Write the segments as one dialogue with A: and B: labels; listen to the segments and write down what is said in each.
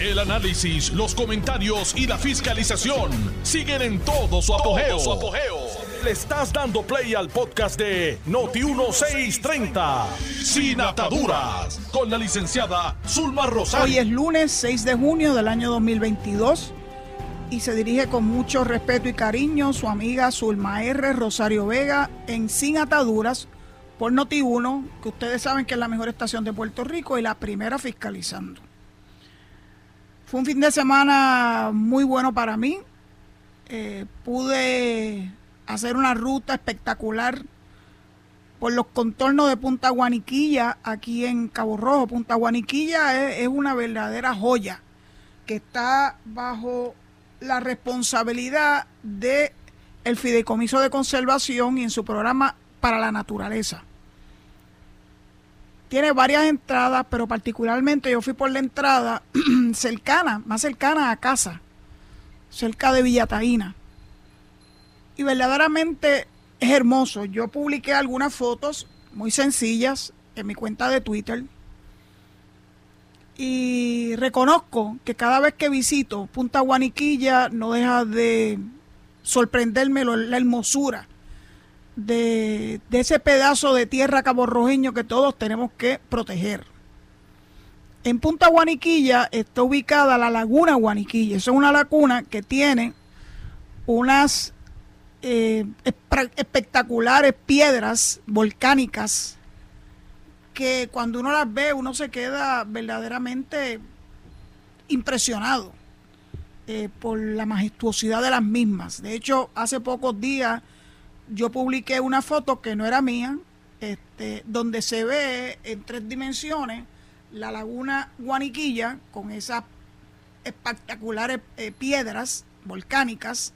A: El análisis, los comentarios y la fiscalización siguen en todo su apogeo. Le estás dando play al podcast de Noti1630, Sin Ataduras, con la licenciada Zulma Rosario.
B: Hoy es lunes 6 de junio del año 2022 y se dirige con mucho respeto y cariño su amiga Zulma R. Rosario Vega en Sin Ataduras por Noti1, que ustedes saben que es la mejor estación de Puerto Rico y la primera fiscalizando. Fue un fin de semana muy bueno para mí. Eh, pude hacer una ruta espectacular por los contornos de Punta Guaniquilla, aquí en Cabo Rojo. Punta Guaniquilla es, es una verdadera joya que está bajo la responsabilidad de Fideicomiso de Conservación y en su programa para la naturaleza. Tiene varias entradas, pero particularmente yo fui por la entrada cercana, más cercana a casa, cerca de Villataína. Y verdaderamente es hermoso. Yo publiqué algunas fotos muy sencillas en mi cuenta de Twitter. Y reconozco que cada vez que visito Punta Guaniquilla no deja de sorprenderme la hermosura de, ese pedazo de tierra caborrojeño que todos tenemos que proteger. En Punta Guaniquilla está ubicada la laguna Guaniquilla. es una laguna que tiene unas eh, espectaculares piedras volcánicas que cuando uno las ve uno se queda verdaderamente impresionado eh, por la majestuosidad de las mismas. De hecho, hace pocos días yo publiqué una foto que no era mía, este, donde se ve en tres dimensiones la laguna Guaniquilla con esas espectaculares eh, piedras volcánicas.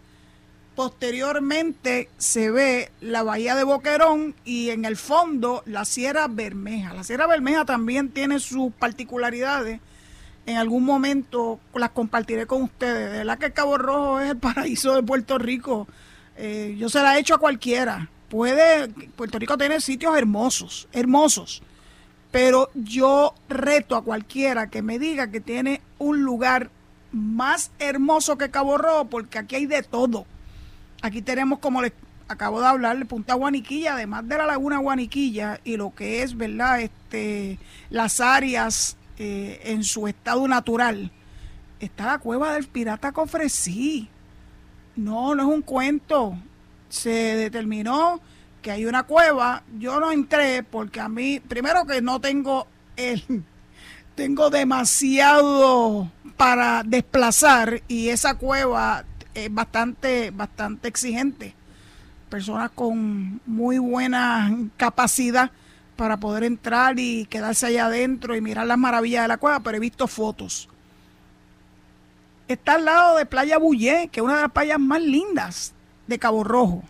B: Posteriormente se ve la bahía de Boquerón y en el fondo la Sierra Bermeja. La Sierra Bermeja también tiene sus particularidades. En algún momento las compartiré con ustedes. De verdad que Cabo Rojo es el paraíso de Puerto Rico eh, yo se la he hecho a cualquiera. Puede, Puerto Rico tiene sitios hermosos, hermosos. Pero yo reto a cualquiera que me diga que tiene un lugar más hermoso que Cabo Rojo, porque aquí hay de todo. Aquí tenemos, como les acabo de hablar, Punta Guaniquilla, además de la Laguna Guaniquilla y lo que es, ¿verdad? Este, las áreas eh, en su estado natural. Está la cueva del pirata Cofresí. No, no es un cuento. Se determinó que hay una cueva. Yo no entré porque a mí, primero que no tengo el, tengo demasiado para desplazar y esa cueva es bastante, bastante exigente. Personas con muy buena capacidad para poder entrar y quedarse allá adentro y mirar las maravillas de la cueva, pero he visto fotos está al lado de Playa Bullé, que es una de las playas más lindas de Cabo Rojo.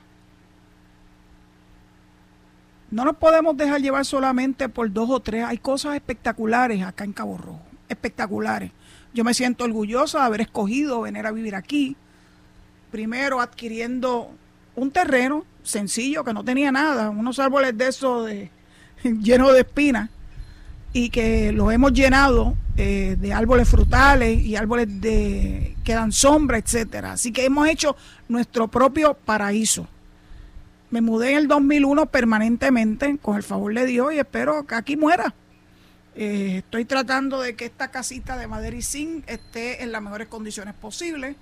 B: No nos podemos dejar llevar solamente por dos o tres. Hay cosas espectaculares acá en Cabo Rojo. Espectaculares. Yo me siento orgullosa de haber escogido venir a vivir aquí. Primero adquiriendo un terreno sencillo que no tenía nada, unos árboles de esos de, llenos de espinas y que los hemos llenado eh, de árboles frutales y árboles de, que dan sombra, etcétera. Así que hemos hecho nuestro propio paraíso. Me mudé en el 2001 permanentemente, con el favor de Dios, y espero que aquí muera. Eh, estoy tratando de que esta casita de madera y zinc esté en las mejores condiciones posibles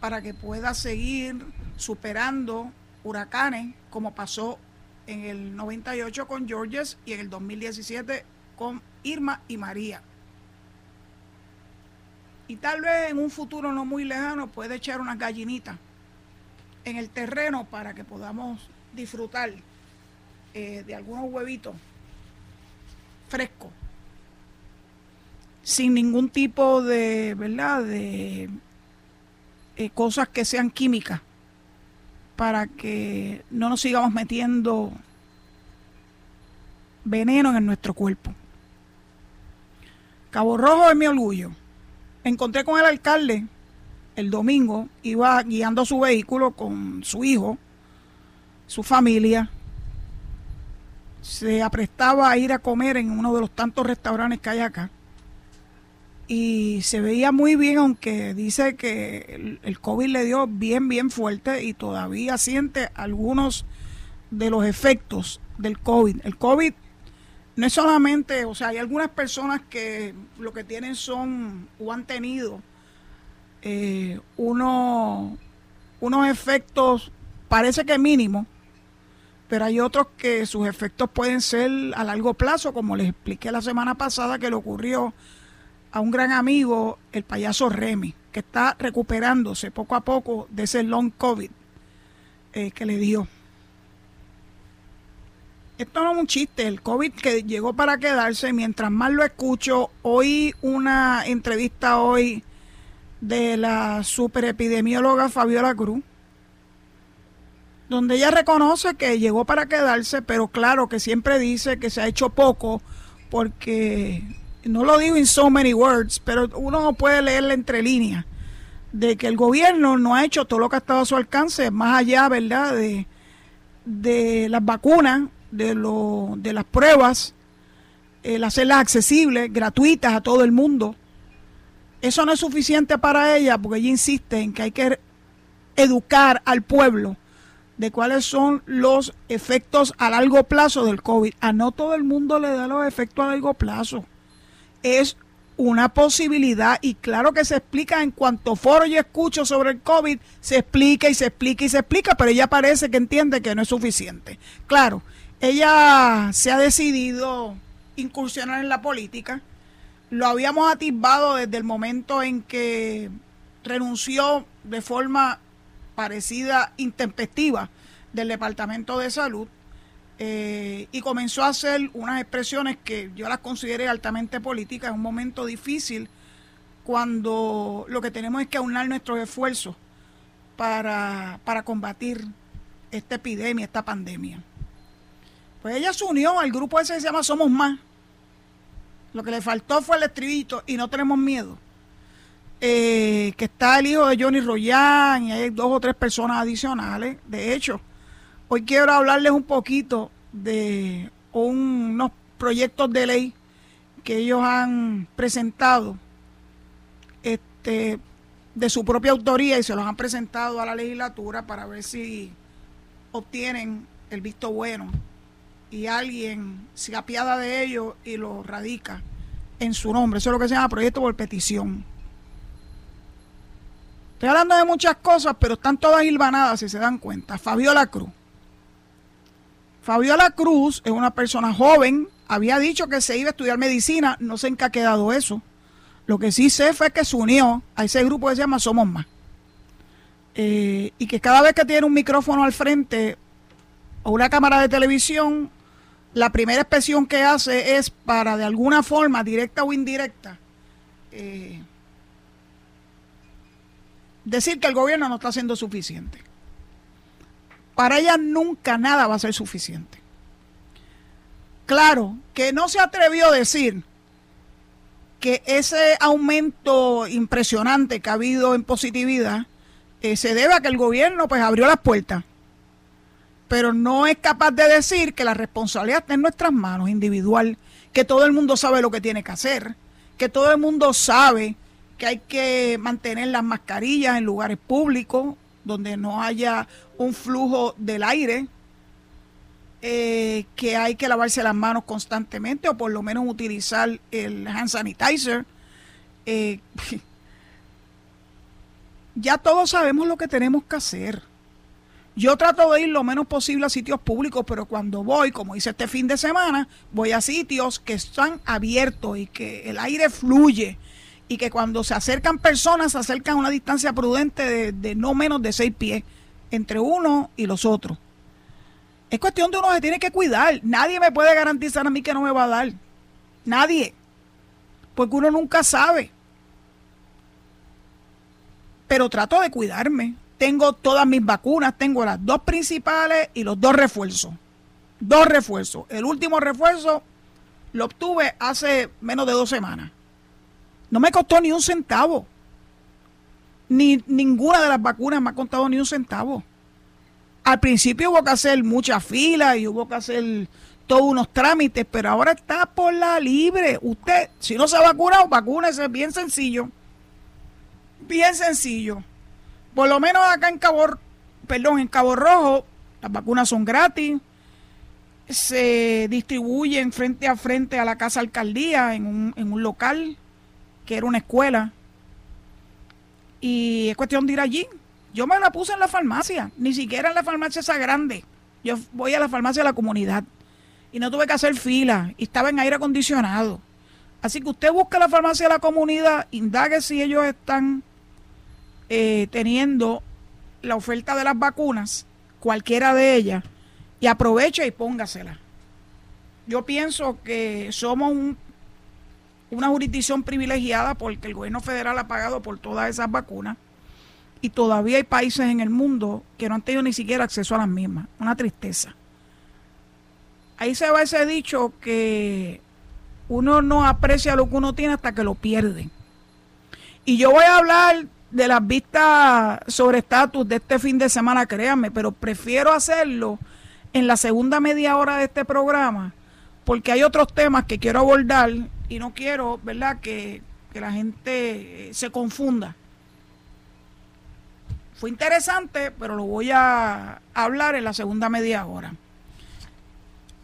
B: para que pueda seguir superando huracanes como pasó en el 98 con Georges y en el 2017 con Irma y María. Y tal vez en un futuro no muy lejano puede echar unas gallinitas en el terreno para que podamos disfrutar eh, de algunos huevitos frescos sin ningún tipo de verdad de eh, cosas que sean químicas para que no nos sigamos metiendo veneno en nuestro cuerpo. Cabo Rojo es mi orgullo. Encontré con el alcalde el domingo, iba guiando su vehículo con su hijo, su familia. Se aprestaba a ir a comer en uno de los tantos restaurantes que hay acá. y se veía muy bien, aunque dice que el, COVID le dio bien, bien fuerte y todavía siente algunos de los efectos del COVID. El COVID no es solamente, o sea, hay algunas personas que lo que tienen son o han tenido eh, unos efectos, parece que mínimos, pero hay otros que sus efectos pueden ser a largo plazo, como les expliqué la semana pasada que le ocurrió a un gran amigo, el payaso Remy, que está recuperándose poco a poco de ese long COVID eh, que le dio. Esto no es un chiste, el COVID que llegó para quedarse, mientras más lo escucho, oí una entrevista hoy de la superepidemióloga Fabiola Cruz, donde ella reconoce que llegó para quedarse, pero claro que siempre dice que se ha hecho poco porque no lo digo en so many words, pero uno puede leerle entre líneas, de que el gobierno no ha hecho todo lo que ha estado a su alcance, más allá, ¿verdad?, de, de las vacunas, de, lo, de las pruebas, el hacerlas accesibles, gratuitas a todo el mundo. Eso no es suficiente para ella, porque ella insiste en que hay que educar al pueblo de cuáles son los efectos a largo plazo del COVID. A no todo el mundo le da los efectos a largo plazo es una posibilidad y claro que se explica en cuanto foro yo escucho sobre el COVID, se explica y se explica y se explica, pero ella parece que entiende que no es suficiente. Claro, ella se ha decidido incursionar en la política, lo habíamos atisbado desde el momento en que renunció de forma parecida intempestiva del Departamento de Salud eh, y comenzó a hacer unas expresiones que yo las consideré altamente políticas en un momento difícil cuando lo que tenemos es que aunar nuestros esfuerzos para, para combatir esta epidemia, esta pandemia. Pues ella se unió al grupo ese que se llama Somos Más. Lo que le faltó fue el estribito y no tenemos miedo. Eh, que está el hijo de Johnny Royan y hay dos o tres personas adicionales. De hecho, Hoy quiero hablarles un poquito de unos proyectos de ley que ellos han presentado este, de su propia autoría y se los han presentado a la legislatura para ver si obtienen el visto bueno y alguien se apiada de ellos y lo radica en su nombre. Eso es lo que se llama proyecto por petición. Estoy hablando de muchas cosas, pero están todas hilvanadas si se dan cuenta. Fabiola Cruz Fabiola Cruz es una persona joven, había dicho que se iba a estudiar medicina, no sé en qué ha quedado eso. Lo que sí sé fue que se unió a ese grupo que se llama Somos Más. Eh, y que cada vez que tiene un micrófono al frente o una cámara de televisión, la primera expresión que hace es para de alguna forma, directa o indirecta, eh, decir que el gobierno no está haciendo suficiente. Para ella nunca nada va a ser suficiente. Claro, que no se atrevió a decir que ese aumento impresionante que ha habido en positividad eh, se debe a que el gobierno pues abrió las puertas. Pero no es capaz de decir que la responsabilidad está en nuestras manos individual, que todo el mundo sabe lo que tiene que hacer, que todo el mundo sabe que hay que mantener las mascarillas en lugares públicos, donde no haya un flujo del aire, eh, que hay que lavarse las manos constantemente o por lo menos utilizar el hand sanitizer. Eh, ya todos sabemos lo que tenemos que hacer. Yo trato de ir lo menos posible a sitios públicos, pero cuando voy, como hice este fin de semana, voy a sitios que están abiertos y que el aire fluye y que cuando se acercan personas se acercan a una distancia prudente de, no menos de seis pies entre uno y los otros. Es cuestión de uno se tiene que cuidar. Nadie me puede garantizar a mí que no me va a dar. Nadie. Porque uno nunca sabe. Pero trato de cuidarme. Tengo todas mis vacunas, tengo las dos principales y los dos refuerzos. Dos refuerzos. El último refuerzo lo obtuve hace menos de dos semanas. No me costó ni un centavo ni ninguna de las vacunas me ha contado ni un centavo. Al principio hubo que hacer mucha fila y hubo que hacer todos unos trámites, pero ahora está por la libre. Usted, si no se ha vacunado, vacúnese, bien sencillo. Bien sencillo. Por lo menos acá en Cabo, perdón, en Cabo Rojo, las vacunas son gratis. Se distribuyen frente a frente a la casa alcaldía en un, en un local que era una escuela. Y es cuestión de ir allí. Yo me la puse en la farmacia, ni siquiera en la farmacia esa grande. Yo voy a la farmacia de la comunidad y no tuve que hacer fila y estaba en aire acondicionado. Así que usted busca la farmacia de la comunidad, indague si ellos están eh, teniendo la oferta de las vacunas, cualquiera de ellas, y aproveche y póngasela. Yo pienso que somos un una jurisdicción privilegiada porque el gobierno federal ha pagado por todas esas vacunas y todavía hay países en el mundo que no han tenido ni siquiera acceso a las mismas. Una tristeza. Ahí se va ese dicho que uno no aprecia lo que uno tiene hasta que lo pierde. Y yo voy a hablar de las vistas sobre estatus de este fin de semana, créanme, pero prefiero hacerlo en la segunda media hora de este programa porque hay otros temas que quiero abordar y no quiero, ¿verdad?, que, la gente eh, se confunda. Fue interesante, pero lo voy a hablar en la segunda media hora.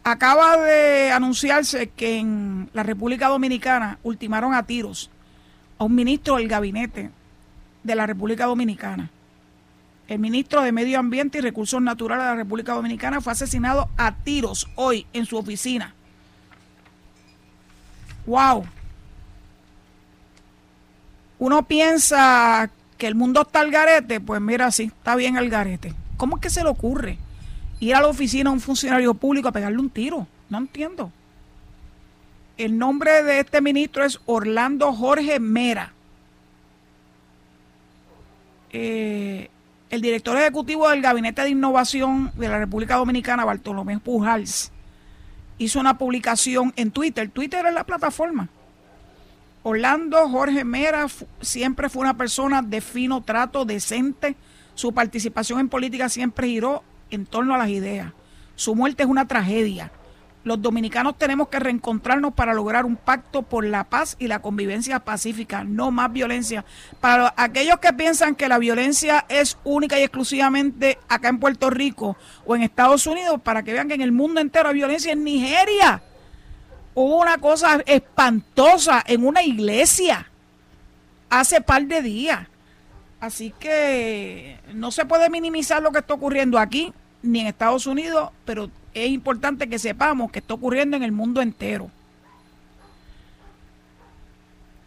B: Acaba de anunciarse que en la República Dominicana ultimaron a tiros a un ministro del gabinete de la República Dominicana. El ministro de Medio Ambiente y Recursos Naturales de la República Dominicana fue asesinado a tiros hoy en su oficina wow. Uno piensa que el mundo está al garete, pues mira, sí, está bien el garete. ¿Cómo es que se le ocurre ir a la oficina a un funcionario público a pegarle un tiro? No entiendo. El nombre de este ministro es Orlando Jorge Mera. Eh, el director ejecutivo del Gabinete de Innovación de la República Dominicana, Bartolomé Pujals, hizo una publicación en Twitter. Twitter es la plataforma. Orlando Jorge Mera siempre fue una persona de fino trato, decente. Su participación en política siempre giró en torno a las ideas. Su muerte es una tragedia los dominicanos tenemos que reencontrarnos para lograr un pacto por la paz y la convivencia pacífica, no más violencia. Para aquellos que piensan que la violencia es única y exclusivamente acá en Puerto Rico o en Estados Unidos, para que vean que en el mundo entero hay violencia en Nigeria. Hubo una cosa espantosa en una iglesia hace par de días. Así que no se puede minimizar lo que está ocurriendo aquí ni en Estados Unidos, pero es importante que sepamos que está ocurriendo en el mundo entero.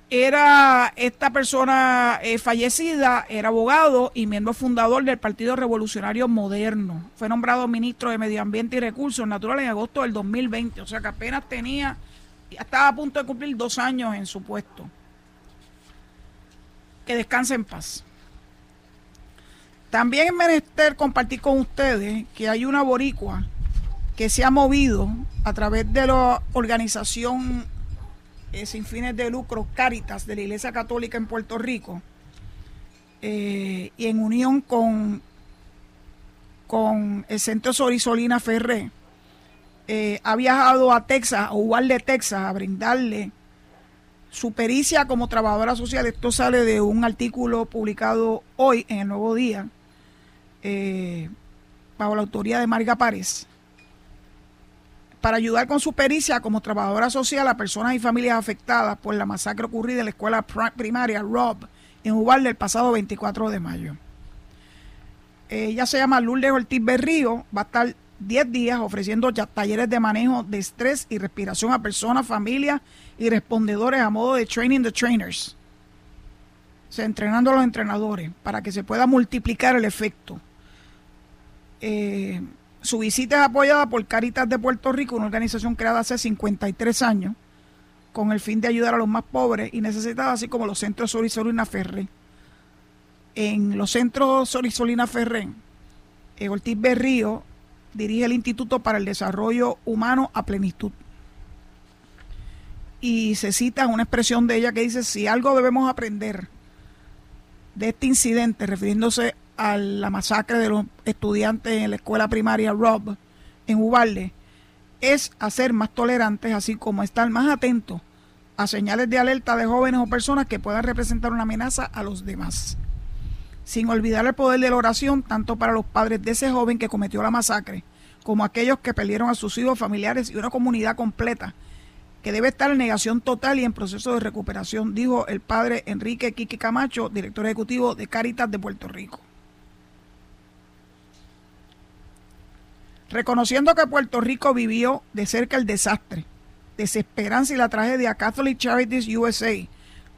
B: Era esta persona eh, fallecida, era abogado y miembro fundador del Partido Revolucionario Moderno. Fue nombrado ministro de Medio Ambiente y Recursos Naturales en agosto del 2020, o sea que apenas tenía, estaba a punto de cumplir dos años en su puesto. Que descanse en paz. También es menester compartir con ustedes que hay una boricua que se ha movido a través de la organización eh, sin fines de lucro Caritas de la Iglesia Católica en Puerto Rico eh, y en unión con, con el Centro Sorisolina Ferré, eh, ha viajado a Texas, a Uvalde, Texas, a brindarle su pericia como trabajadora social. Esto sale de un artículo publicado hoy en el Nuevo Día, bajo la autoría de Marga Párez para ayudar con su pericia como trabajadora social a personas y familias afectadas por la masacre ocurrida en la escuela primaria Rob en Uvalde el pasado 24 de mayo. Ella se llama Lourdes Ortiz Berrío, va a estar 10 días ofreciendo talleres de manejo de estrés y respiración a personas, familias y respondedores a modo de training the trainers. se entrenando a los entrenadores para que se pueda multiplicar el efecto. Eh, su visita es apoyada por Caritas de Puerto Rico, una organización creada hace 53 años con el fin de ayudar a los más pobres y necesitados, así como los centros Sorisolina Ferré. En los centros Sorisolina Ferré, eh, Ortiz Berrío dirige el Instituto para el Desarrollo Humano a Plenitud. Y se cita una expresión de ella que dice, si algo debemos aprender de este incidente, refiriéndose a la masacre de los estudiantes en la escuela primaria Rob en Ubalde, es hacer más tolerantes, así como estar más atentos a señales de alerta de jóvenes o personas que puedan representar una amenaza a los demás. Sin olvidar el poder de la oración, tanto para los padres de ese joven que cometió la masacre, como aquellos que perdieron a sus hijos, familiares y una comunidad completa que debe estar en negación total y en proceso de recuperación, dijo el padre Enrique Quique Camacho, director ejecutivo de Caritas de Puerto Rico. Reconociendo que Puerto Rico vivió de cerca el desastre, desesperanza y la tragedia, Catholic Charities USA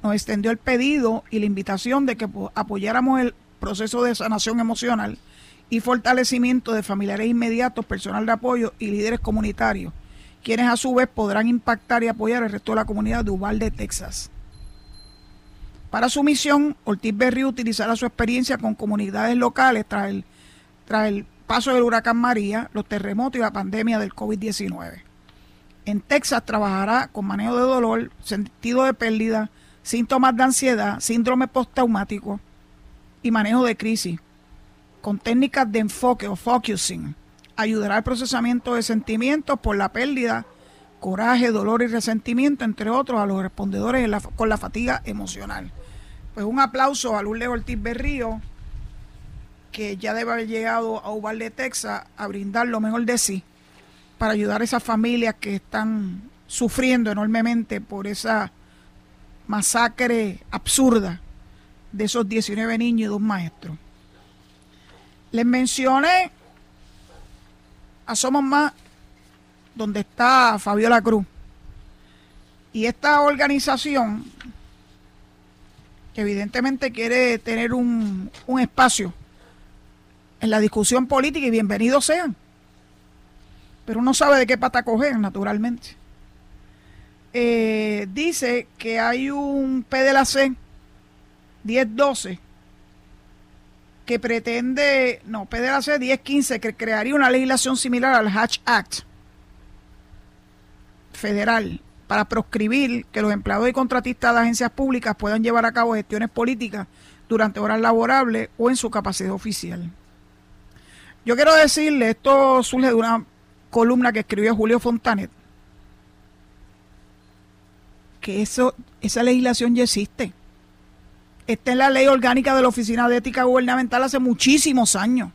B: nos extendió el pedido y la invitación de que apoyáramos el proceso de sanación emocional y fortalecimiento de familiares inmediatos, personal de apoyo y líderes comunitarios quienes a su vez podrán impactar y apoyar el resto de la comunidad de Uvalde, Texas. Para su misión, Ortiz Berrío utilizará su experiencia con comunidades locales tras el, tras el paso del huracán María, los terremotos y la pandemia del COVID-19. En Texas trabajará con manejo de dolor, sentido de pérdida, síntomas de ansiedad, síndrome postraumático y manejo de crisis, con técnicas de enfoque o focusing ayudará al procesamiento de sentimientos por la pérdida, coraje, dolor y resentimiento, entre otros, a los respondedores con la fatiga emocional. Pues un aplauso a Lourdes Ortiz Berrío, que ya debe haber llegado a Uvalde, Texas, a brindar lo mejor de sí para ayudar a esas familias que están sufriendo enormemente por esa masacre absurda de esos 19 niños y dos maestros. Les mencioné a Somos Más, donde está Fabiola Cruz. Y esta organización, que evidentemente quiere tener un, espacio en la discusión política, y bienvenidos sean, pero uno sabe de qué pata coger, naturalmente. Eh, dice que hay un PDLAC 1012 que pretende, no, PDLAC 1015, que crearía una legislación similar al Hatch Act federal para proscribir que los empleados y contratistas de agencias públicas puedan llevar a cabo gestiones políticas durante horas laborables o en su capacidad oficial. Yo quiero decirle, esto surge de una columna que escribió Julio Fontanet, que eso, esa legislación ya existe está en la ley orgánica de la Oficina de Ética Gubernamental hace muchísimos años.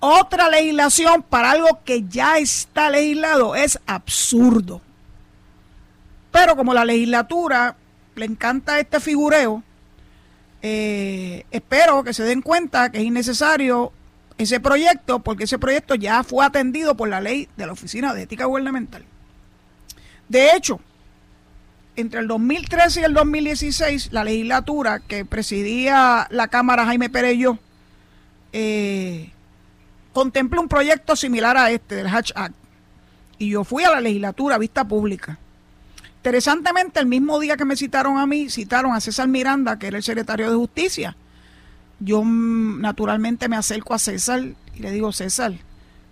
B: Otra legislación para algo que ya está legislado es absurdo. Pero como la legislatura le encanta este figureo, eh, espero que se den cuenta que es innecesario ese proyecto porque ese proyecto ya fue atendido por la ley de la Oficina de Ética Gubernamental. De hecho, entre el 2013 y el 2016, la legislatura que presidía la Cámara Jaime Perello eh, contempló un proyecto similar a este, del Hatch Act. Y yo fui a la legislatura vista pública. Interesantemente, el mismo día que me citaron a mí, citaron a César Miranda, que era el secretario de Justicia. Yo mm, naturalmente me acerco a César y le digo, César,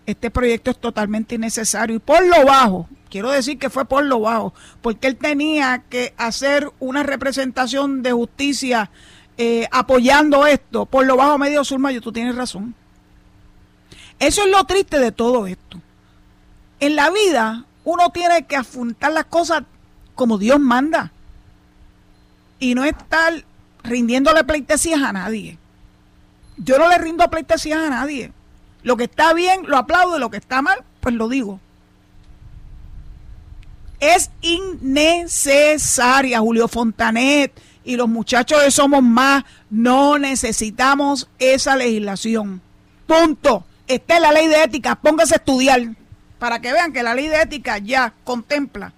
B: este proyecto es totalmente innecesario y por lo bajo, quiero decir que fue por lo bajo, porque él tenía que hacer una representación de justicia eh, apoyando esto, por lo bajo medio surmayo, tú tienes razón. Eso es lo triste de todo esto. En la vida uno tiene que afrontar las cosas como Dios manda y no estar rindiéndole pleitesías a nadie. Yo no le rindo pleitesías a nadie. Lo que está bien lo aplaudo, lo que está mal, pues lo digo. Es innecesaria, Julio Fontanet y los muchachos de Somos Más. No necesitamos esa legislación. Punto. Está en la ley de ética. Póngase a estudiar para que vean que la ley de ética ya contempla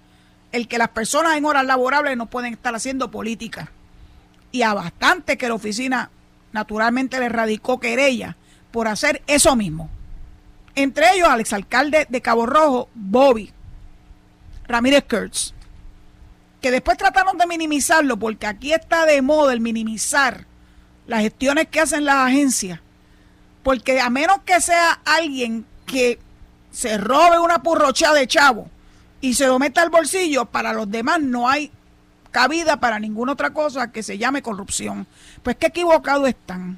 B: el que las personas en horas laborables no pueden estar haciendo política. Y a bastante que la oficina naturalmente le radicó querella por hacer eso mismo. Entre ellos al exalcalde de Cabo Rojo, Bobby Ramírez Kurtz, que después trataron de minimizarlo porque aquí está de moda el minimizar las gestiones que hacen las agencias, porque a menos que sea alguien que se robe una purrocha de chavo y se lo meta al bolsillo, para los demás no hay cabida para ninguna otra cosa que se llame corrupción. Pues qué equivocados están.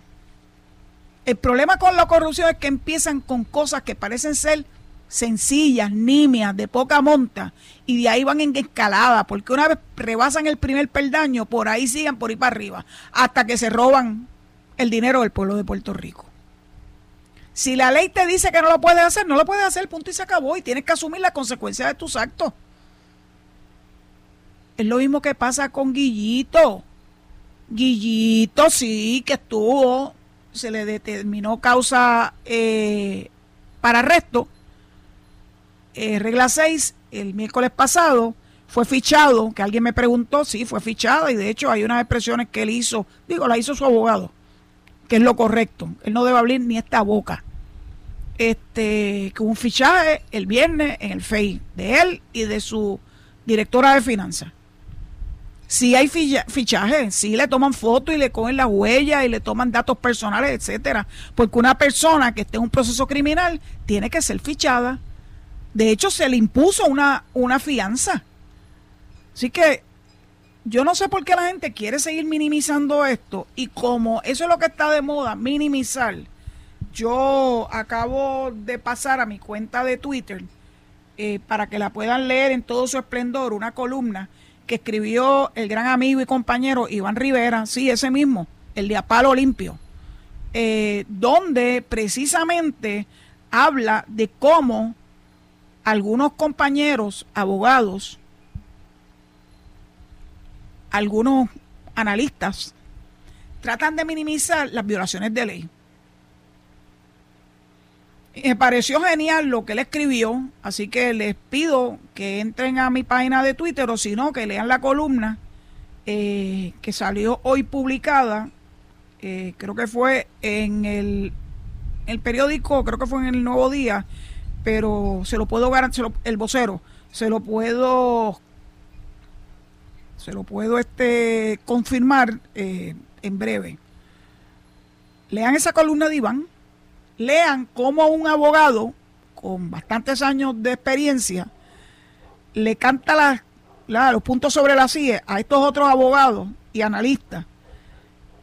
B: El problema con la corrupción es que empiezan con cosas que parecen ser sencillas, nimias, de poca monta, y de ahí van en escalada, porque una vez rebasan el primer peldaño, por ahí siguen por ahí para arriba, hasta que se roban el dinero del pueblo de Puerto Rico. Si la ley te dice que no lo puedes hacer, no lo puedes hacer, punto y se acabó, y tienes que asumir las consecuencias de tus actos. Es lo mismo que pasa con Guillito. Guillito sí, que estuvo, se le determinó causa eh, para arresto. Eh, regla 6, el miércoles pasado fue fichado, que alguien me preguntó, sí, fue fichado y de hecho hay unas expresiones que él hizo, digo, la hizo su abogado, que es lo correcto. Él no debe abrir ni esta boca. Este, que un fichaje el viernes en el FEI de él y de su directora de finanzas si hay fichaje, si le toman fotos y le cogen las huellas y le toman datos personales, etcétera. Porque una persona que esté en un proceso criminal tiene que ser fichada. De hecho, se le impuso una, una fianza. Así que yo no sé por qué la gente quiere seguir minimizando esto. Y como eso es lo que está de moda, minimizar. Yo acabo de pasar a mi cuenta de Twitter eh, para que la puedan leer en todo su esplendor, una columna que escribió el gran amigo y compañero Iván Rivera, sí, ese mismo, el de Apalo Limpio, eh, donde precisamente habla de cómo algunos compañeros abogados, algunos analistas, tratan de minimizar las violaciones de ley me pareció genial lo que él escribió, así que les pido que entren a mi página de Twitter o si no, que lean la columna eh, que salió hoy publicada, eh, creo que fue en el, el, periódico, creo que fue en el Nuevo Día, pero se lo puedo garantizar, el vocero, se lo puedo, se lo puedo este, confirmar eh, en breve. Lean esa columna de Iván lean cómo un abogado con bastantes años de experiencia le canta los puntos sobre la CIE a estos otros abogados y analistas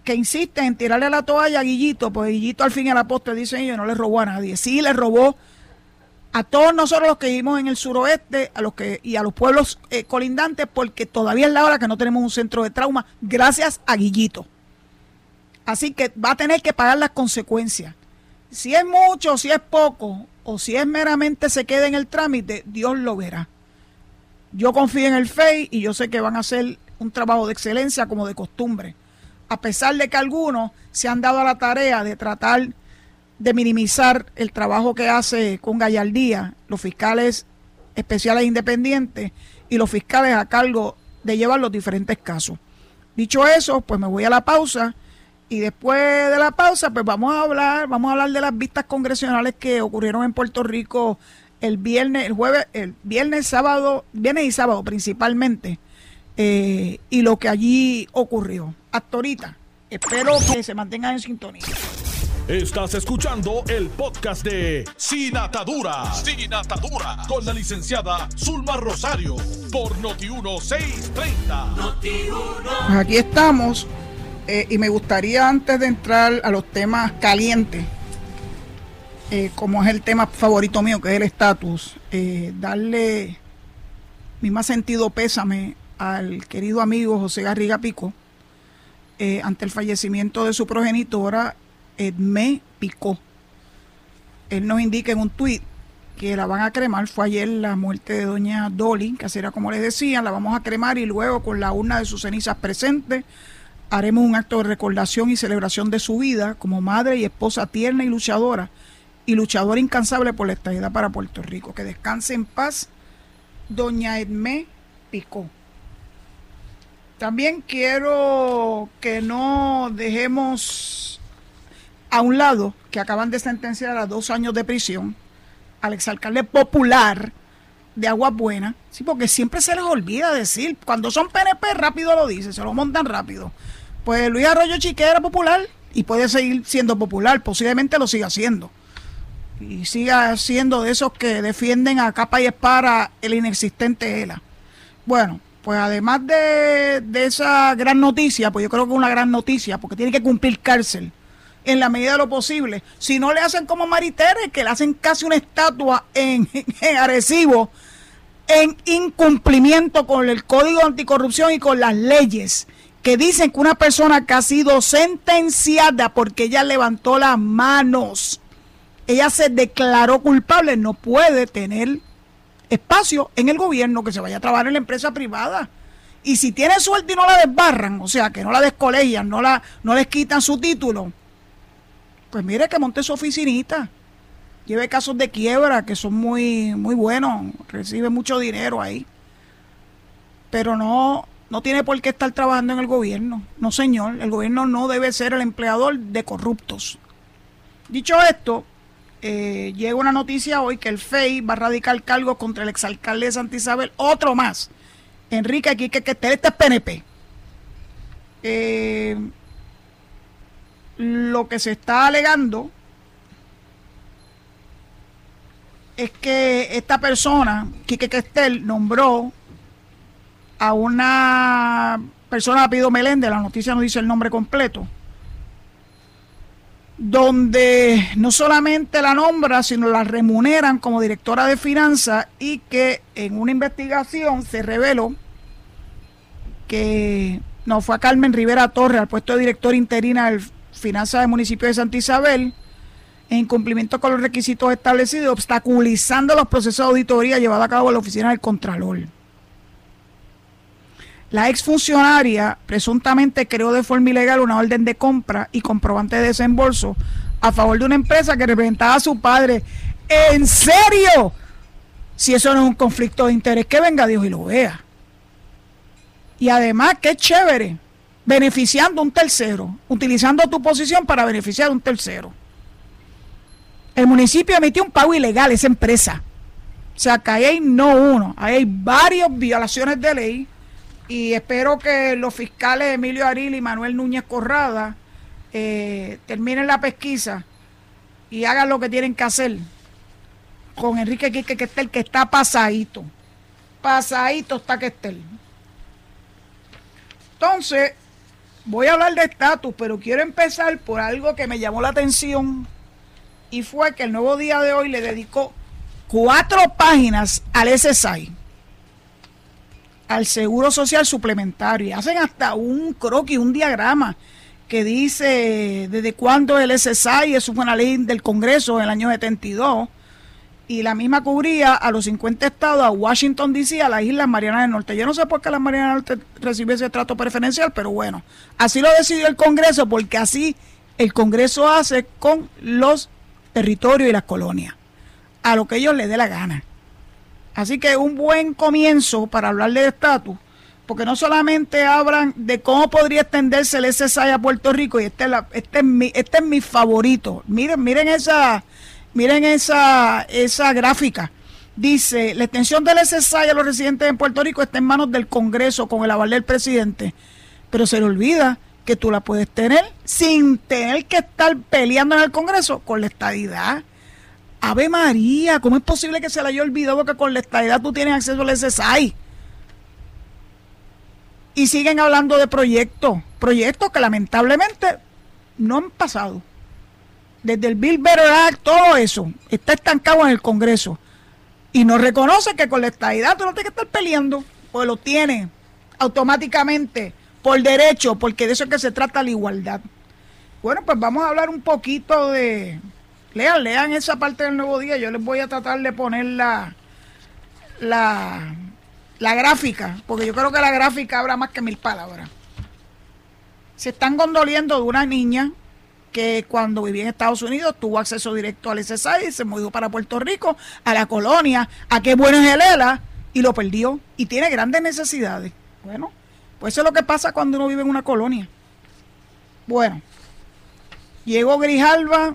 B: que insisten en tirarle la toalla a Guillito, pues Guillito al fin y al apóstol dicen ellos no le robó a nadie, sí le robó a todos nosotros los que vivimos en el suroeste a los que, y a los pueblos eh, colindantes, porque todavía es la hora que no tenemos un centro de trauma, gracias a Guillito. Así que va a tener que pagar las consecuencias. Si es mucho, si es poco, o si es meramente se queda en el trámite, Dios lo verá. Yo confío en el FEI y yo sé que van a hacer un trabajo de excelencia como de costumbre. A pesar de que algunos se han dado a la tarea de tratar de minimizar el trabajo que hace con gallardía los fiscales especiales e independientes y los fiscales a cargo de llevar los diferentes casos. Dicho eso, pues me voy a la pausa y después de la pausa, pues vamos a hablar, vamos a hablar de las vistas congresionales que ocurrieron en Puerto Rico el viernes, el jueves, el viernes, sábado, viernes y sábado principalmente, eh, y lo que allí ocurrió. Hasta ahorita, espero que se mantengan en sintonía.
A: Estás escuchando el podcast de Sin Atadura. Sin Atadura. Con la licenciada Zulma Rosario. Por Noti1630.
B: Noti pues aquí estamos eh, y me gustaría antes de entrar a los temas calientes, eh, como es el tema favorito mío, que es el estatus, eh, darle mi más sentido pésame al querido amigo José Garriga Pico ante el fallecimiento de su progenitora Edmé Picó. Él nos indica en un tuit que la van a cremar. Fue ayer la muerte de doña Dolly, que así era como le decían, la vamos a cremar y luego con la urna de sus cenizas presentes haremos un acto de recordación y celebración de su vida como madre y esposa tierna y luchadora y luchadora incansable por la estabilidad para Puerto Rico. Que descanse en paz, doña Edmé Picó. También quiero que no dejemos a un lado que acaban de sentenciar a dos años de prisión al exalcalde popular de Agua Buena, sí, porque siempre se les olvida decir, cuando son PNP rápido lo dicen, se lo montan rápido. Pues Luis Arroyo Chique era popular y puede seguir siendo popular, posiblemente lo siga siendo. Y siga siendo de esos que defienden a capa y espada el inexistente ELA. Bueno, pues además de, esa gran noticia, pues yo creo que es una gran noticia, porque tiene que cumplir cárcel en la medida de lo posible. Si no le hacen como Maritere, que le hacen casi una estatua en, en Arecibo, en incumplimiento con el Código Anticorrupción y con las leyes que dicen que una persona que ha sido sentenciada porque ella levantó las manos, ella se declaró culpable, no puede tener espacio en el gobierno, que se vaya a trabajar en la empresa privada. Y si tiene suerte y no la desbarran, o sea, que no la descolegian, no, la, no les quitan su título, pues mire que monte su oficinita. Lleve casos de quiebra que son muy, muy buenos, recibe mucho dinero ahí. Pero no, no tiene por qué estar trabajando en el gobierno. No, señor, el gobierno no debe ser el empleador de corruptos. Dicho esto, eh, llega una noticia hoy que el FEI va a radicar cargos contra el exalcalde de Santa Isabel, otro más, Enrique Quique que este es PNP. Eh, lo que se está alegando es que esta persona, Quique Questel, nombró a una persona de apellido Meléndez, la noticia no dice el nombre completo, donde no solamente la nombra, sino la remuneran como directora de finanzas y que en una investigación se reveló que no fue a Carmen Rivera Torres al puesto de director interina del Finanzas del municipio de Santa Isabel, en cumplimiento con los requisitos establecidos, obstaculizando los procesos de auditoría llevados a cabo en la oficina del Contralor. La exfuncionaria presuntamente creó de forma ilegal una orden de compra y comprobante de desembolso a favor de una empresa que representaba a su padre. ¿En serio? Si eso no es un conflicto de interés, que venga Dios y lo vea. Y además, qué chévere, beneficiando a un tercero, utilizando tu posición para beneficiar a un tercero. El municipio emitió un pago ilegal a esa empresa. O sea, que ahí hay no uno, ahí hay varias violaciones de ley y espero que los fiscales Emilio Aril y Manuel Núñez Corrada eh, terminen la pesquisa y hagan lo que tienen que hacer con Enrique Quique Questel, que está pasadito. Pasadito está Questel. Entonces, voy a hablar de estatus, pero quiero empezar por algo que me llamó la atención y fue que el nuevo día de hoy le dedicó cuatro páginas al SSI al seguro social suplementario y hacen hasta un croquis, un diagrama que dice desde cuándo el SSI, eso fue una ley del Congreso en el año 72, y la misma cubría a los 50 estados, a Washington DC, a las Islas Marianas del Norte. Yo no sé por qué las Marianas del Norte recibió ese trato preferencial, pero bueno, así lo decidió el Congreso, porque así el Congreso hace con los territorios y las colonias, a lo que ellos les dé la gana. Así que un buen comienzo para hablarle de estatus, porque no solamente hablan de cómo podría extenderse el SSI a Puerto Rico, y este es, este es, mi, este es mi favorito. Miren, miren esa, miren esa, esa gráfica. Dice, la extensión del SSI a los residentes en Puerto Rico está en manos del Congreso con el aval del presidente, pero se le olvida que tú la puedes tener sin tener que estar peleando en el Congreso con la estadidad Ave María, ¿cómo es posible que se le haya olvidado que con la estadidad tú tienes acceso al SSI? Y siguen hablando de proyectos, proyectos que lamentablemente no han pasado. Desde el Bill Better Act, todo eso está estancado en el Congreso. Y no reconoce que con la estadidad tú no tienes que estar peleando, pues lo tienes automáticamente, por derecho, porque de eso es que se trata la igualdad. Bueno, pues vamos a hablar un poquito de, Lean, lean esa parte del nuevo día. Yo les voy a tratar de poner la, la, gráfica, porque yo creo que la gráfica habrá más que mil palabras. Se están condoliendo de una niña que cuando vivía en Estados Unidos tuvo acceso directo al SSI, se mudó para Puerto Rico, a la colonia, a qué bueno es el ELA, y lo perdió. Y tiene grandes necesidades. Bueno, pues eso es lo que pasa cuando uno vive en una colonia. Bueno, llegó Grijalva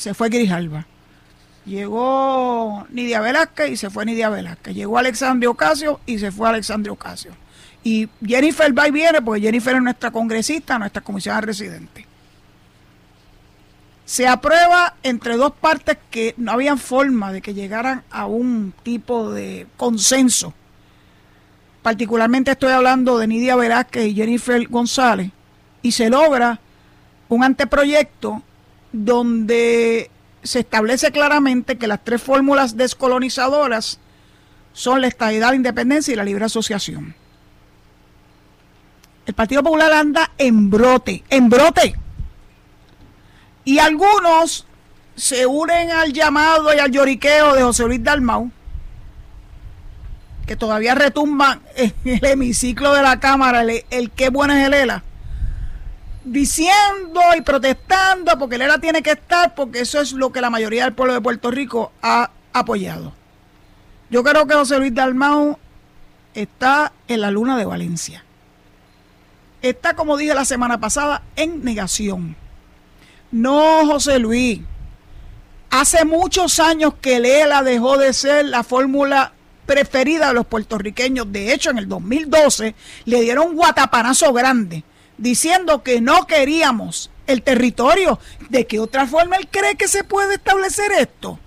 B: se fue Grijalva. Llegó Nidia Velázquez y se fue Nidia Velázquez. Llegó Alexandria Ocasio y se fue Alexandria Ocasio. Y Jennifer va y viene porque Jennifer es nuestra congresista, nuestra comisionada residente. Se aprueba entre dos partes que no había forma de que llegaran a un tipo de consenso. Particularmente estoy hablando de Nidia Velázquez y Jennifer González. Y se logra un anteproyecto donde se establece claramente que las tres fórmulas descolonizadoras son la estabilidad, la independencia y la libre asociación. El Partido Popular anda en brote, en brote. Y algunos se unen al llamado y al lloriqueo de José Luis Dalmau, que todavía retumba en el hemiciclo de la Cámara el, el qué buena es el ELA diciendo y protestando porque el ELA tiene que estar, porque eso es lo que la mayoría del pueblo de Puerto Rico ha apoyado. Yo creo que José Luis Dalmau está en la luna de Valencia. Está, como dije la semana pasada, en negación. No, José Luis. Hace muchos años que el ELA dejó de ser la fórmula preferida de los puertorriqueños. De hecho, en el 2012 le dieron un guatapanazo grande diciendo que no queríamos el territorio. ¿De qué otra forma él cree que se puede establecer esto?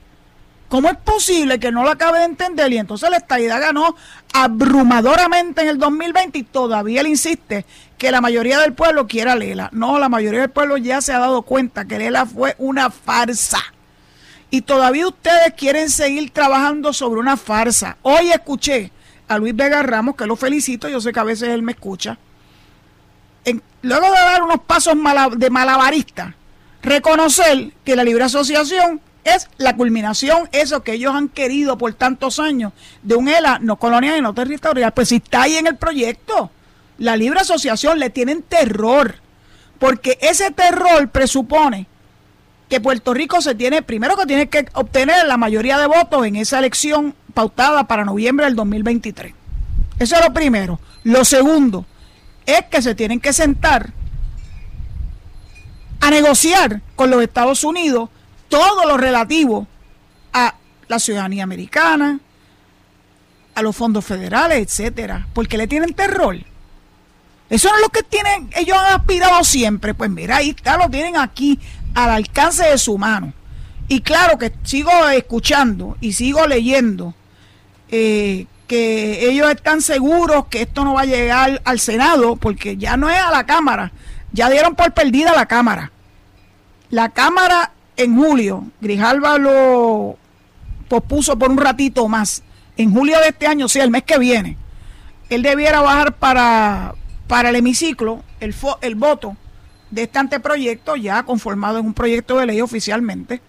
B: ¿Cómo es posible que no lo acabe de entender? Y entonces la estadidad ganó abrumadoramente en el 2020 y todavía él insiste que la mayoría del pueblo quiera Lela. No, la mayoría del pueblo ya se ha dado cuenta que Lela fue una farsa. Y todavía ustedes quieren seguir trabajando sobre una farsa. Hoy escuché a Luis Vega Ramos, que lo felicito, yo sé que a veces él me escucha, luego de dar unos pasos de malabarista, reconocer que la libre asociación es la culminación, eso que ellos han querido por tantos años, de un ELA no colonial y no territorial. Pues si está ahí en el proyecto, la libre asociación le tienen terror, porque ese terror presupone que Puerto Rico se tiene, primero que tiene que obtener la mayoría de votos en esa elección pautada para noviembre del 2023. Eso es lo primero. Lo segundo, es que se tienen que sentar a negociar con los Estados Unidos todo lo relativo a la ciudadanía americana, a los fondos federales, etcétera, porque le tienen terror. Eso no es lo que tienen, ellos han aspirado siempre. Pues mira, ahí está, lo tienen aquí al alcance de su mano. Y claro que sigo escuchando y sigo leyendo eh, que ellos están seguros que esto no va a llegar al Senado, porque ya no es a la Cámara, ya dieron por perdida la Cámara. La Cámara en julio, Grijalva lo pospuso por un ratito más. En julio de este año, sí, el mes que viene, él debiera bajar para, para el hemiciclo el, el voto de este anteproyecto, ya conformado en un proyecto de ley oficialmente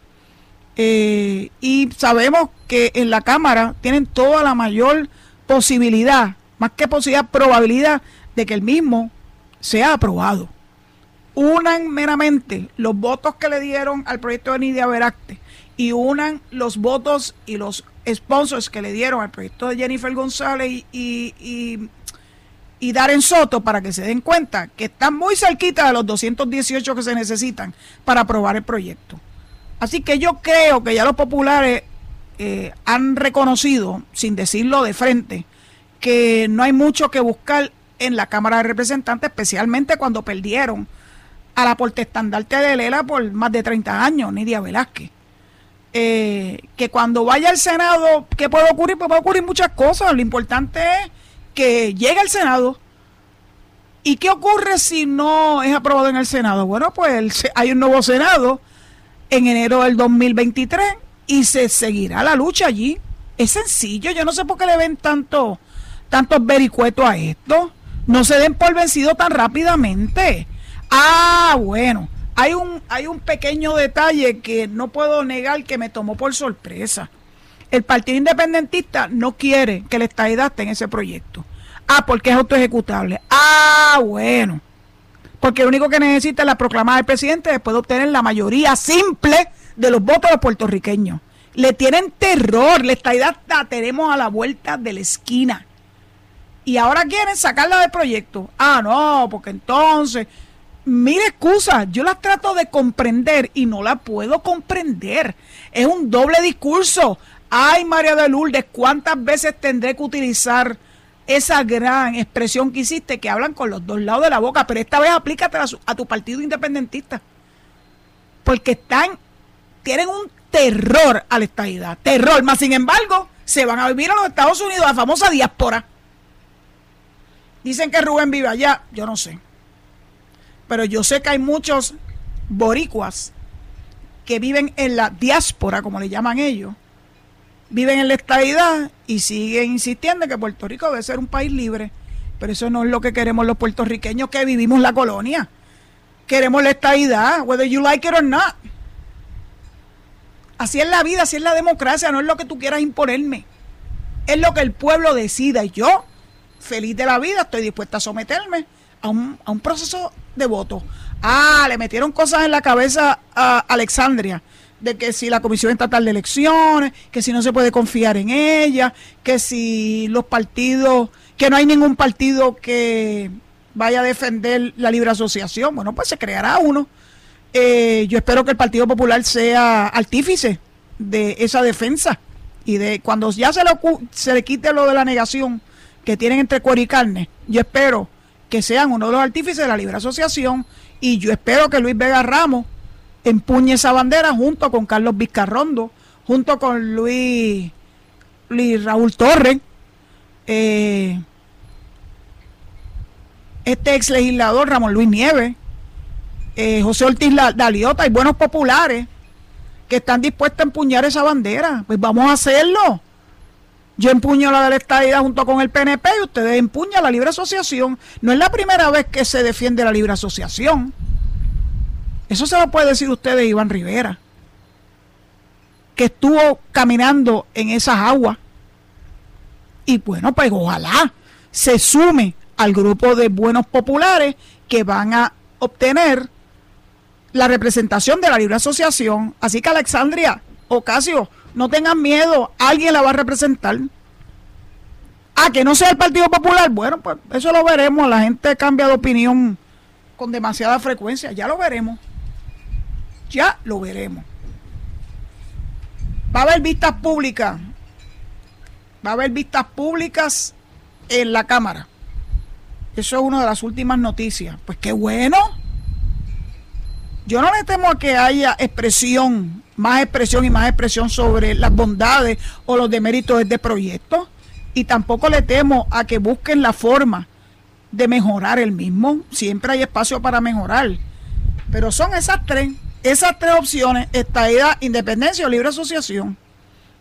B: eh, y sabemos que en la Cámara tienen toda la mayor posibilidad, más que posibilidad, probabilidad de que el mismo sea aprobado. Unan meramente los votos que le dieron al proyecto de Nidia Veracte y unan los votos y los sponsors que le dieron al proyecto de Jennifer González y, y, y, y Darren Soto para que se den cuenta que están muy cerquita de los 218 que se necesitan para aprobar el proyecto. Así que yo creo que ya los populares eh, han reconocido, sin decirlo de frente, que no hay mucho que buscar en la Cámara de Representantes, especialmente cuando perdieron a la portestandarte de Lela por más de 30 años, Nidia Velázquez. Eh, que cuando vaya al Senado, ¿qué puede ocurrir? Pues puede ocurrir muchas cosas. Lo importante es que llegue al Senado. ¿Y qué ocurre si no es aprobado en el Senado? Bueno, pues hay un nuevo Senado en enero del 2023 y se seguirá la lucha allí. Es sencillo, yo no sé por qué le ven tanto, tantos vericuetos a esto. No se den por vencido tan rápidamente. Ah, bueno, hay un, hay un pequeño detalle que no puedo negar que me tomó por sorpresa. El Partido Independentista no quiere que la estadidad esté en ese proyecto. Ah, porque es autoejecutable. Ah, bueno porque lo único que necesita es la proclamada del presidente después de obtener la mayoría simple de los votos de los puertorriqueños. Le tienen terror, la estadidad la tenemos a la vuelta de la esquina. Y ahora quieren sacarla del proyecto. Ah, no, porque entonces, mire excusas, yo las trato de comprender y no la puedo comprender. Es un doble discurso. Ay, María de Lourdes, ¿cuántas veces tendré que utilizar esa gran expresión que hiciste que hablan con los dos lados de la boca, pero esta vez aplícate a, tu partido independentista. Porque están, tienen un terror a la estadidad, terror, más sin embargo, se van a vivir a los Estados Unidos, la famosa diáspora. Dicen que Rubén vive allá, yo no sé. Pero yo sé que hay muchos boricuas que viven en la diáspora, como le llaman ellos, viven en la estadidad y siguen insistiendo en que Puerto Rico debe ser un país libre. Pero eso no es lo que queremos los puertorriqueños que vivimos la colonia. Queremos la estadidad, whether you like it or not. Así es la vida, así es la democracia, no es lo que tú quieras imponerme. Es lo que el pueblo decida. Y yo, feliz de la vida, estoy dispuesta a someterme a un, a un proceso de voto. Ah, le metieron cosas en la cabeza a Alexandria de que si la Comisión Estatal de Elecciones, que si no se puede confiar en ella, que si los partidos, que no hay ningún partido que vaya a defender la libre asociación, bueno, pues se creará uno. Eh, yo espero que el Partido Popular sea artífice de esa defensa y de cuando ya se le, se le quite lo de la negación que tienen entre cuero y carne, yo espero que sean uno de los artífices de la libre asociación y yo espero que Luis Vega Ramos empuñe esa bandera junto con Carlos Vizcarrondo, junto con Luis, Luis Raúl Torres, eh, este ex legislador Ramón Luis Nieves, eh, José Ortiz Daliota y buenos populares que están dispuestos a empuñar esa bandera. Pues vamos a hacerlo. Yo empuño la de la junto con el PNP y ustedes empuñan la libre asociación. No es la primera vez que se defiende la libre asociación. Eso se lo puede decir usted de Iván Rivera, que estuvo caminando en esas aguas. Y bueno, pues ojalá se sume al grupo de buenos populares que van a obtener la representación de la libre asociación. Así que Alexandria, Ocasio, no tengan miedo, alguien la va a representar. Ah, que no sea el Partido Popular, bueno, pues eso lo veremos. La gente cambia de opinión con demasiada frecuencia, ya lo veremos. Ya lo veremos. Va a haber vistas públicas. Va a haber vistas públicas en la Cámara. Eso es una de las últimas noticias. Pues qué bueno. Yo no le temo a que haya expresión, más expresión y más expresión sobre las bondades o los deméritos de este proyecto. Y tampoco le temo a que busquen la forma de mejorar el mismo. Siempre hay espacio para mejorar. Pero son esas tres esas tres opciones, estadidad, independencia o libre asociación.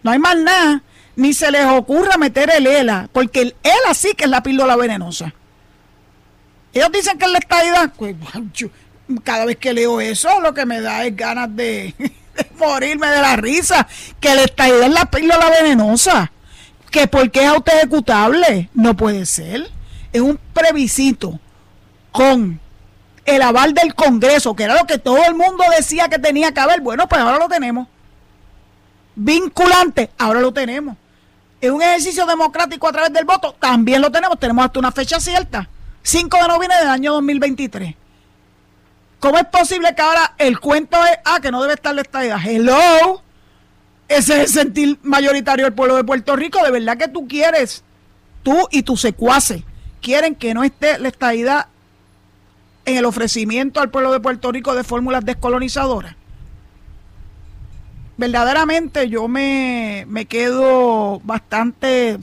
B: No hay más nada, ni se les ocurra meter el ELA, porque el ELA sí que es la píldora venenosa. Ellos dicen que es la estadidad, pues cada vez que leo eso, lo que me da es ganas de, morirme de la risa, que la estadidad es la píldora venenosa, que porque es auto ejecutable, no puede ser. Es un previsito con el aval del Congreso, que era lo que todo el mundo decía que tenía que haber, bueno, pues ahora lo tenemos. Vinculante, ahora lo tenemos. Es un ejercicio democrático a través del voto, también lo tenemos, tenemos hasta una fecha cierta, 5 de noviembre del año 2023. ¿Cómo es posible que ahora el cuento es, ah, que no debe estar la estadidad? Hello, ese es el sentir mayoritario del pueblo de Puerto Rico, de verdad que tú quieres, tú y tus secuaces, quieren que no esté la estadidad en el ofrecimiento al pueblo de Puerto Rico de fórmulas descolonizadoras. Verdaderamente yo me, me quedo bastante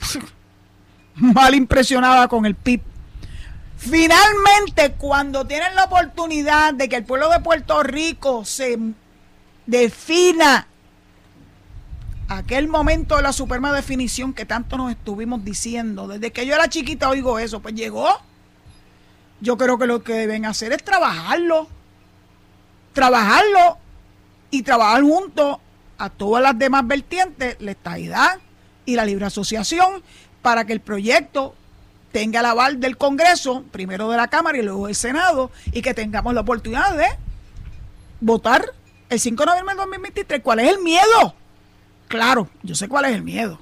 B: mal impresionada con el PIB. Finalmente, cuando tienen la oportunidad de que el pueblo de Puerto Rico se defina aquel momento de la suprema definición que tanto nos estuvimos diciendo, desde que yo era chiquita oigo eso, pues llegó yo creo que lo que deben hacer es trabajarlo, trabajarlo y trabajar junto a todas las demás vertientes, la estadidad y la libre asociación, para que el proyecto tenga el aval del Congreso, primero de la Cámara y luego del Senado, y que tengamos la oportunidad de votar el 5 de noviembre de 2023. ¿Cuál es el miedo? Claro, yo sé cuál es el miedo.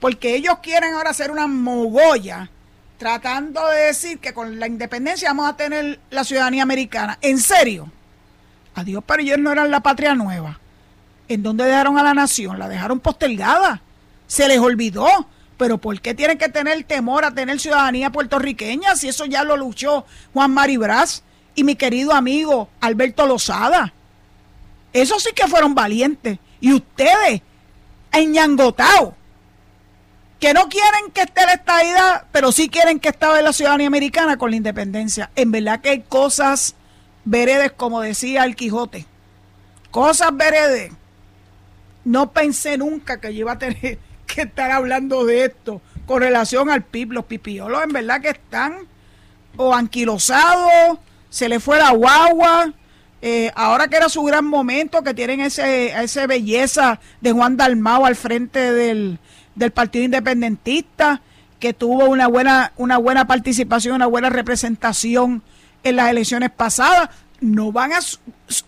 B: Porque ellos quieren ahora hacer una mogolla tratando de decir que con la independencia vamos a tener la ciudadanía americana. ¿En serio? Adiós, pero ellos no eran la patria nueva. ¿En dónde dejaron a la nación? La dejaron postergada. Se les olvidó. Pero ¿por qué tienen que tener temor a tener ciudadanía puertorriqueña si eso ya lo luchó Juan Maribraz y mi querido amigo Alberto Lozada? Eso sí que fueron valientes. Y ustedes, enyangotados, que no quieren que esté la estadidad, pero sí quieren que esté la ciudadanía americana con la independencia. En verdad que hay cosas veredes, como decía el Quijote, Cosas veredes. No pensé nunca que yo iba a tener que estar hablando de esto con relación al PIB. Los pipiolos en verdad que están o anquilosados, se le fue la guagua. Eh, ahora que era su gran momento, que tienen ese, esa belleza de Juan Dalmao al frente del, del Partido Independentista, que tuvo una buena, una buena participación, una buena representación en las elecciones pasadas, no van a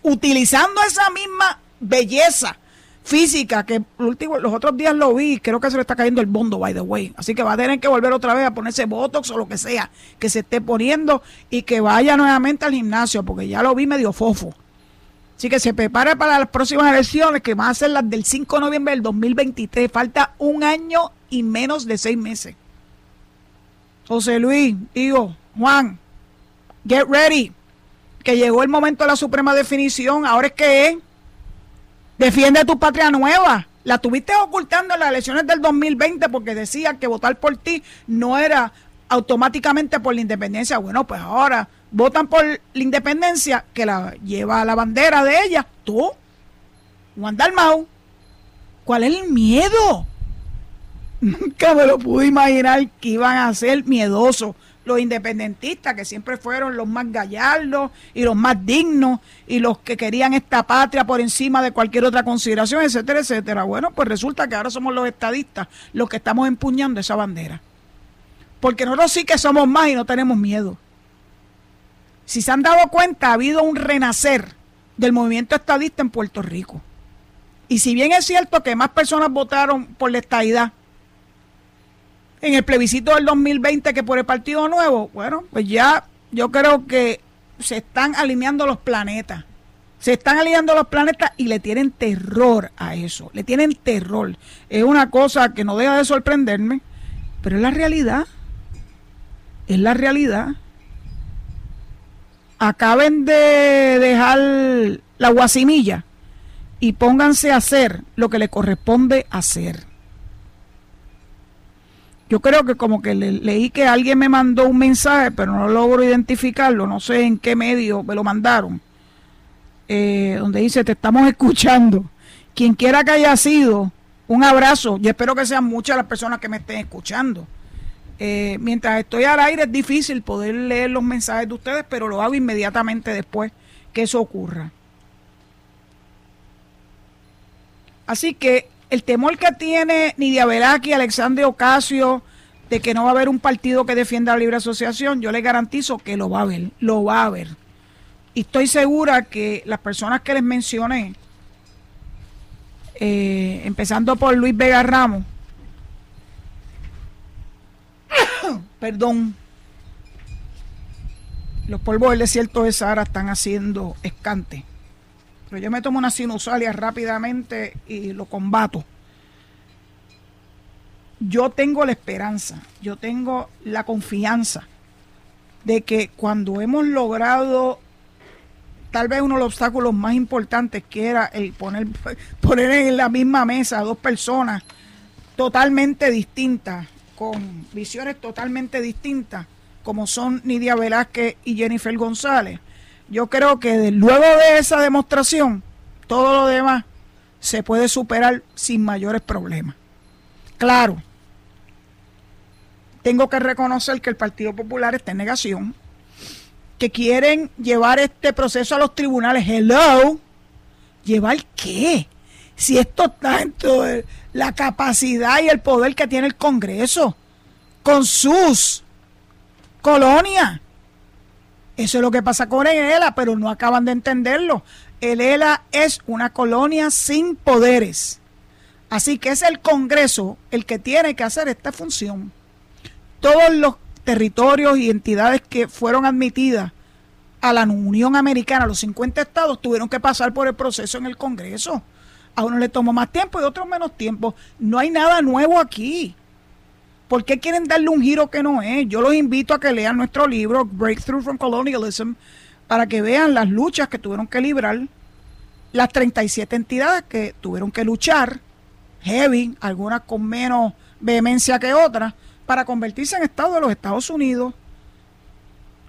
B: utilizando esa misma belleza física que los otros días lo vi, creo que se le está cayendo el bondo, by the way. Así que va a tener que volver otra vez a ponerse botox o lo que sea que se esté poniendo y que vaya nuevamente al gimnasio, porque ya lo vi medio fofo. Así que se prepare para las próximas elecciones, que van a ser las del 5 de noviembre del 2023. Falta un año y menos de seis meses. José Luis, digo, Juan, get ready. Que llegó el momento de la suprema definición. Ahora es que es Defiende tu patria nueva. La tuviste ocultando en las elecciones del 2020 porque decía que votar por ti no era automáticamente por la independencia. Bueno, pues ahora votan por la independencia que la lleva la bandera de ella. Tú, Juan Dalmau. ¿Cuál es el miedo? Nunca me lo pude imaginar que iban a ser miedosos los independentistas, que siempre fueron los más gallardos y los más dignos y los que querían esta patria por encima de cualquier otra consideración, etcétera, etcétera. Bueno, pues resulta que ahora somos los estadistas los que estamos empuñando esa bandera. Porque nosotros sí que somos más y no tenemos miedo. Si se han dado cuenta, ha habido un renacer del movimiento estadista en Puerto Rico. Y si bien es cierto que más personas votaron por la estadidad, en el plebiscito del 2020 que por el Partido Nuevo, bueno, pues ya yo creo que se están alineando los planetas. Se están alineando los planetas y le tienen terror a eso. Le tienen terror. Es una cosa que no deja de sorprenderme, pero es la realidad. Es la realidad. Acaben de dejar la guasimilla y pónganse a hacer lo que le corresponde hacer. Yo creo que como que leí que alguien me mandó un mensaje, pero no logro identificarlo, no sé en qué medio me lo mandaron, eh, donde dice, te estamos escuchando. Quien quiera que haya sido, un abrazo y espero que sean muchas las personas que me estén escuchando. Eh, mientras estoy al aire es difícil poder leer los mensajes de ustedes, pero lo hago inmediatamente después que eso ocurra. Así que el temor que tiene Nidia Velaki Alexandre Ocasio de que no va a haber un partido que defienda la libre asociación, yo les garantizo que lo va a haber, lo va a haber. Y estoy segura que las personas que les mencioné, eh, empezando por Luis Vega Ramos, perdón, los polvos del desierto de Sahara están haciendo escante. Pero yo me tomo una sinusalia rápidamente y lo combato. Yo tengo la esperanza, yo tengo la confianza de que cuando hemos logrado tal vez uno de los obstáculos más importantes que era el poner, poner en la misma mesa a dos personas totalmente distintas, con visiones totalmente distintas, como son Nidia Velázquez y Jennifer González, yo creo que luego de esa demostración, todo lo demás se puede superar sin mayores problemas. Claro, tengo que reconocer que el Partido Popular está en negación, que quieren llevar este proceso a los tribunales. Hello, ¿llevar qué? Si esto está en la capacidad y el poder que tiene el Congreso con sus colonias eso es lo que pasa con el ELA, pero no acaban de entenderlo. El ELA es una colonia sin poderes. Así que es el Congreso el que tiene que hacer esta función. Todos los territorios y entidades que fueron admitidas a la Unión Americana, los 50 estados, tuvieron que pasar por el proceso en el Congreso. A uno le tomó más tiempo y a otros menos tiempo. No hay nada nuevo aquí. ¿Por qué quieren darle un giro que no es? Yo los invito a que lean nuestro libro, Breakthrough from Colonialism, para que vean las luchas que tuvieron que librar, las 37 entidades que tuvieron que luchar, heavy, algunas con menos vehemencia que otras, para convertirse en Estado de los Estados Unidos.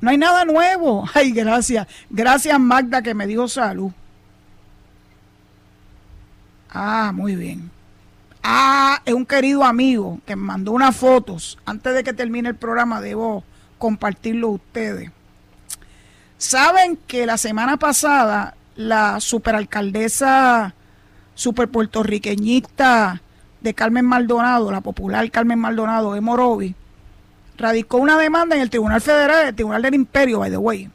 B: No hay nada nuevo. Ay, gracias. Gracias Magda que me dijo salud. Ah, muy bien. Ah, es un querido amigo que me mandó unas fotos. Antes de que termine el programa, debo compartirlo a ustedes. Saben que la semana pasada la superalcaldesa super puertorriqueñista de Carmen Maldonado, la popular Carmen Maldonado de Morovi, radicó una demanda en el Tribunal Federal, el Tribunal del Imperio, by the way,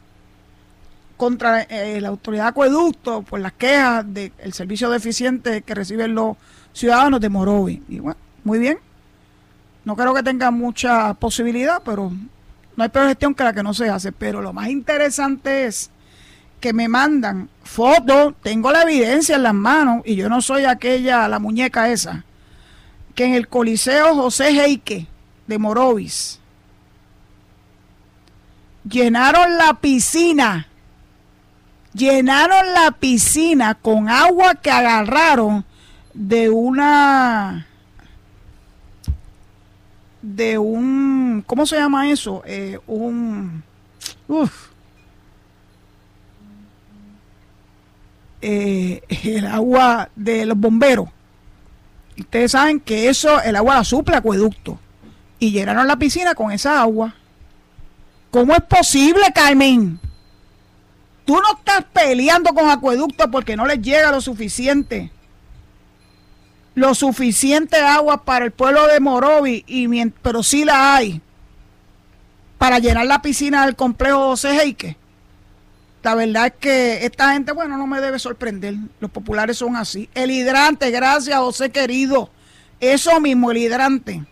B: contra eh, la autoridad de acueducto por las quejas del servicio deficiente que reciben los ciudadanos de Morovi. Y bueno, muy bien. No creo que tenga mucha posibilidad, pero no hay peor gestión que la que no se hace. Pero lo más interesante es que me mandan fotos, tengo la evidencia en las manos, y yo no soy aquella, la muñeca esa, que en el Coliseo José Heike de Morovis llenaron la piscina, llenaron la piscina con agua que agarraron de una de un ¿cómo se llama eso? Eh, un uf, eh, el agua de los bomberos. Ustedes saben que eso, el agua la suple acueducto. Y llenaron la piscina con esa agua. ¿Cómo es posible, Carmen? Tú no estás peleando con acueducto porque no les llega lo suficiente lo suficiente agua para el pueblo de Morovi, y, pero sí la hay para llenar la piscina del complejo José Heike. La verdad es que esta gente, bueno, no me debe sorprender. Los populares son así. El hidrante, gracias José querido. Eso mismo, el hidrante.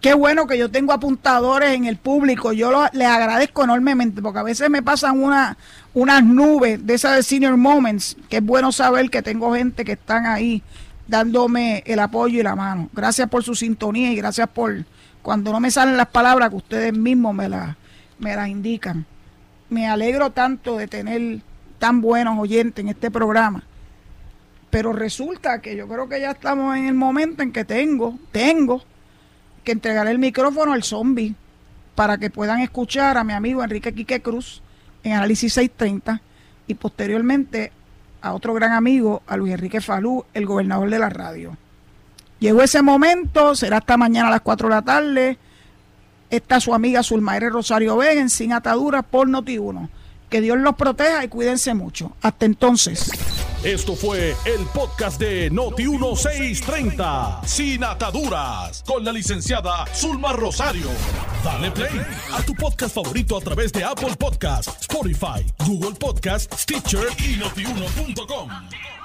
B: Qué bueno que yo tengo apuntadores en el público. Yo les agradezco enormemente porque a veces me pasan una, unas nubes de esas de Senior Moments, que bueno saber que tengo gente que están ahí dándome el apoyo y la mano. Gracias por su sintonía y gracias por cuando no me salen las palabras que ustedes mismos me, me las indican. Me alegro tanto de tener tan buenos oyentes en este programa. Pero resulta que yo creo que ya estamos en el momento en que tengo, tengo que entregaré el micrófono al zombie para que puedan escuchar a mi amigo Enrique Quique Cruz en Análisis 630 y posteriormente a otro gran amigo, a Luis Enrique Falú, el gobernador de la radio. Llegó ese momento, será hasta mañana a las 4 de la tarde. Está su amiga Zulmaire Rosario Vega en Sin Ataduras por Noti1. Que Dios los proteja y cuídense mucho. Hasta entonces.
A: Esto fue el podcast de Noti1630, Sin Ataduras, con la licenciada Zulma Rosario. Dale play a tu podcast favorito a través de Apple Podcasts, Spotify, Google Podcasts, Stitcher y notiuno.com.